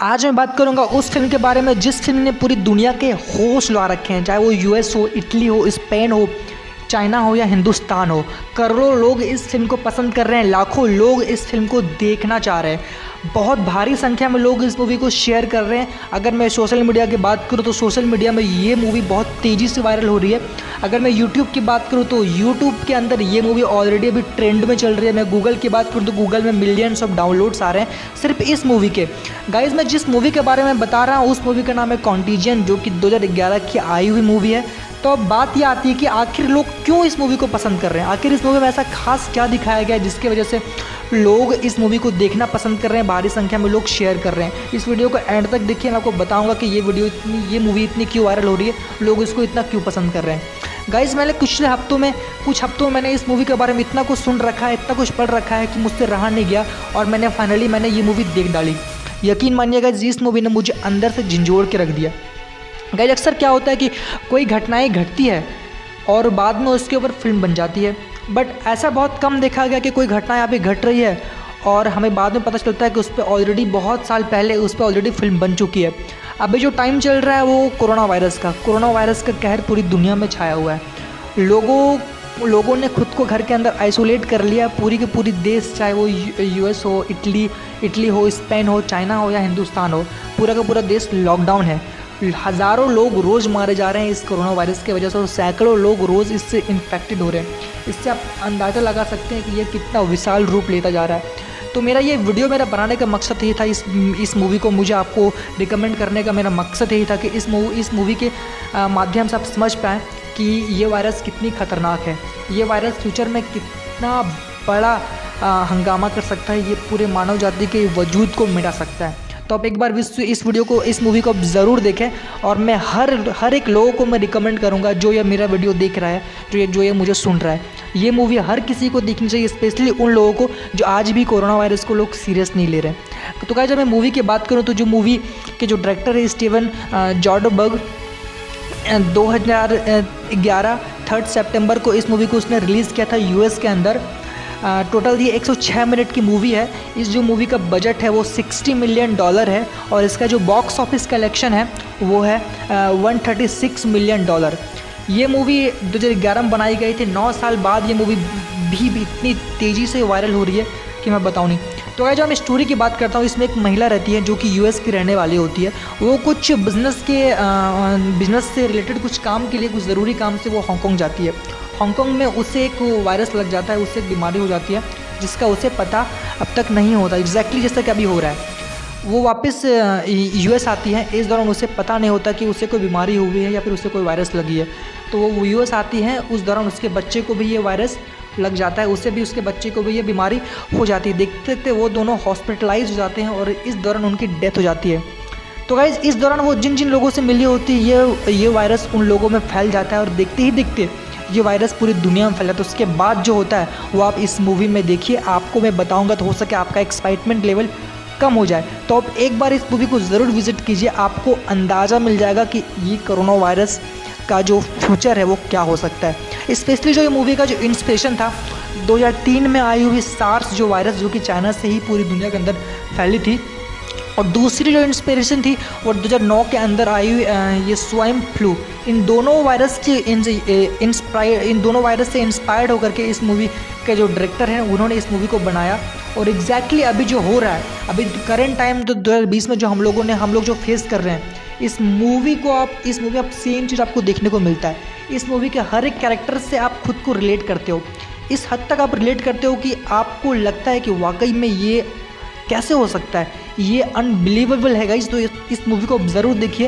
आज मैं बात करूँगा उस फ़िल्म के बारे में जिस फ़िल्म ने पूरी दुनिया के होश ला रखे हैं, चाहे वो यूएस हो, इटली हो, स्पेन हो चाइना हो या हिंदुस्तान हो, करोड़ों लोग इस फ़िल्म को पसंद कर रहे हैं, लाखों लोग इस फ़िल्म को देखना चाह रहे हैं। बहुत भारी संख्या में लोग इस मूवी को शेयर कर रहे हैं। अगर मैं सोशल मीडिया की बात करूँ तो सोशल मीडिया में ये मूवी बहुत तेज़ी से वायरल हो रही है। अगर मैं यूट्यूब की बात करूँ तो यूट्यूब के अंदर ये मूवी ऑलरेडी अभी ट्रेंड में चल रही है। मैं गूगल की बात करूँ तो गूगल में मिलियंस ऑफ़ डाउनलोड्स आ रहे हैं सिर्फ़ इस मूवी के। गाइज़ मैं जिस मूवी के बारे में बता रहा हूँ, उस मूवी का नाम है कॉन्टीजियन जो कि दो हज़ार ग्यारह की आई हुई मूवी है। तो अब बात यह आती है कि आखिर लोग क्यों इस मूवी को पसंद कर रहे हैं? आखिर इस मूवी में ऐसा खास क्या दिखाया गया है जिसकी वजह से लोग इस मूवी को देखना पसंद कर रहे हैं, भारी संख्या में लोग शेयर कर रहे हैं? इस वीडियो को एंड तक देखिए, मैं आपको बताऊँगा कि ये वीडियो इतनी, ये मूवी इतनी क्यों वायरल हो रही है, लोग इसको इतना क्यों पसंद कर रहे हैं? गाइज़ मैंने कुछ हफ्तों में, कुछ हफ्तों में मैंने इस मूवी के बारे में इतना कुछ सुन रखा है, इतना कुछ पढ़ रखा है कि मुझसे रहा नहीं गया और मैंने फाइनली मैंने ये मूवी देख डाली। यकीन मानिएगा इस मूवी ने मुझे अंदर से झंझोड़ के रख दिया। गाइज़ अक्सर क्या होता है कि कोई घटनाएँ घटती है और बाद में उसके ऊपर फ़िल्म बन जाती है। बट ऐसा बहुत कम देखा गया कि कोई घटना यहाँ पे घट रही है और हमें बाद में पता चलता है कि उस पर ऑलरेडी बहुत साल पहले उस पर ऑलरेडी फ़िल्म बन चुकी है। अभी जो टाइम चल रहा है वो कोरोना वायरस का। कोरोना वायरस का कहर पूरी दुनिया में छाया हुआ है। लोगों लोगों ने खुद को घर के अंदर आइसोलेट कर लिया। पूरी के पूरी देश, चाहे वो यूएस हो इटली इटली हो स्पेन हो चाइना हो या हिंदुस्तान हो, पूरा का पूरा देश लॉकडाउन है। हज़ारों लोग रोज़ मारे जा रहे हैं इस कोरोना वायरस की वजह से और सैकड़ों लोग रोज़ इससे इन्फेक्टेड हो रहे हैं। इससे आप अंदाज़ा लगा सकते हैं कि ये कितना विशाल रूप लेता जा रहा है। तो मेरा ये वीडियो मेरा बनाने का मकसद यही था, इस इस मूवी को मुझे आपको रिकमेंड करने का मेरा मकसद यही था कि इस मूवी इस मूवी के माध्यम से आप समझ पाएँ कि ये वायरस कितनी ख़तरनाक है। ये वायरस फ्यूचर में कितना बड़ा हंगामा कर सकता है, ये पूरे मानव जाति के वजूद को मिटा सकता है। तो आप एक बार इस वीडियो को, इस मूवी को ज़रूर देखें और मैं हर हर एक लोगों को मैं रिकमेंड करूँगा जो ये मेरा वीडियो देख रहा है, जो ये जो ये मुझे सुन रहा है। ये मूवी हर किसी को देखनी चाहिए स्पेशली उन लोगों को जो आज भी कोरोना वायरस को लोग सीरियस नहीं ले रहे तो क्या जब मैं मूवी की बात करूँ तो जो मूवी के जो डायरेक्टर है स्टीवन जॉर्डबर्ग 2011 थर्ड सितंबर को इस मूवी को उसने रिलीज़ किया था यूएस के अंदर। टोटल ये 106 मिनट की मूवी है। इस जो मूवी का बजट है वो 60 मिलियन डॉलर है और इसका जो बॉक्स ऑफ़िस कलेक्शन है वो है वन मिलियन डॉलर ये मूवी दो हज़ार ग्यारह में बनाई गई थी। नौ साल बाद ये मूवी भी, भी इतनी तेज़ी से वायरल हो रही है कि मैं बताऊँ नहीं। तो अगर जो मैं स्टोरी की बात करता हूँ। इसमें एक महिला रहती है जो कि यूएस की रहने वाली होती है। वो कुछ बिज़नेस के बिज़नेस से रिलेटेड कुछ काम के लिए कुछ ज़रूरी काम से वो हांगकॉन्ग जाती है। हांगकॉन्ग में उसे एक वायरस लग जाता है उससे एक बीमारी हो जाती है, जिसका उसे पता अब तक नहीं होता। एग्जैक्टली जैसा कि अभी हो रहा है। वो वापस यूएस आती है, इस दौरान उसे पता नहीं होता कि उसे कोई बीमारी हुई है या फिर उसे कोई वायरस लगी है। तो वो यूएस आती है, उस दौरान उसके बच्चे को भी ये वायरस लग जाता है उससे भी, उसके बच्चे को भी ये बीमारी हो जाती है। देखते देखते वो दोनों हॉस्पिटलाइज हो जाते हैं और इस दौरान उनकी डेथ हो जाती है। तो गाइज़ इस दौरान वो जिन जिन लोगों से मिली होती है, ये ये वायरस उन लोगों में फैल जाता है और देखते ही देखते ये वायरस पूरी दुनिया में फैला तो उसके बाद जो होता है, वो आप इस मूवी में देखिए, आपको मैं बताऊँगा तो हो सके आपका एक्साइटमेंट लेवल कम हो जाए। तो आप एक बार इस मूवी को ज़रूर विज़िट कीजिए, आपको अंदाज़ा मिल जाएगा कि ये कोरोना वायरस का जो फ्यूचर है, वो क्या हो सकता है। स्पेशली जो ये मूवी का जो इंस्पिरेशन था 2003 में आई हुई सार्स जो वायरस जो कि चाइना से ही पूरी दुनिया के अंदर फैली थी और दूसरी जो इंस्पिरेशन थी वो 2009 के अंदर आई हुई ये स्वाइम फ्लू। इन दोनों वायरस की इंस्पायर इन दोनों वायरस से इंस्पायर्ड होकर के इस मूवी के जो डायरेक्टर हैं, उन्होंने इस मूवी को बनाया। और एग्जैक्टली exactly अभी जो हो रहा है, अभी करंट टाइम तो दो बीस में जो हम लोगों ने, हम लोग जो फेस कर रहे हैं, इस मूवी को आप, इस मूवी आप सेम चीज़ आपको देखने को मिलता है। इस मूवी के हर एक कैरेक्टर से आप खुद को रिलेट करते हो। इस हद तक आप रिलेट करते हो कि आपको लगता है कि वाकई में ये कैसे हो सकता है। ये अनबिलीवेबल है गाइज़ तो इस मूवी को ज़रूर देखिए।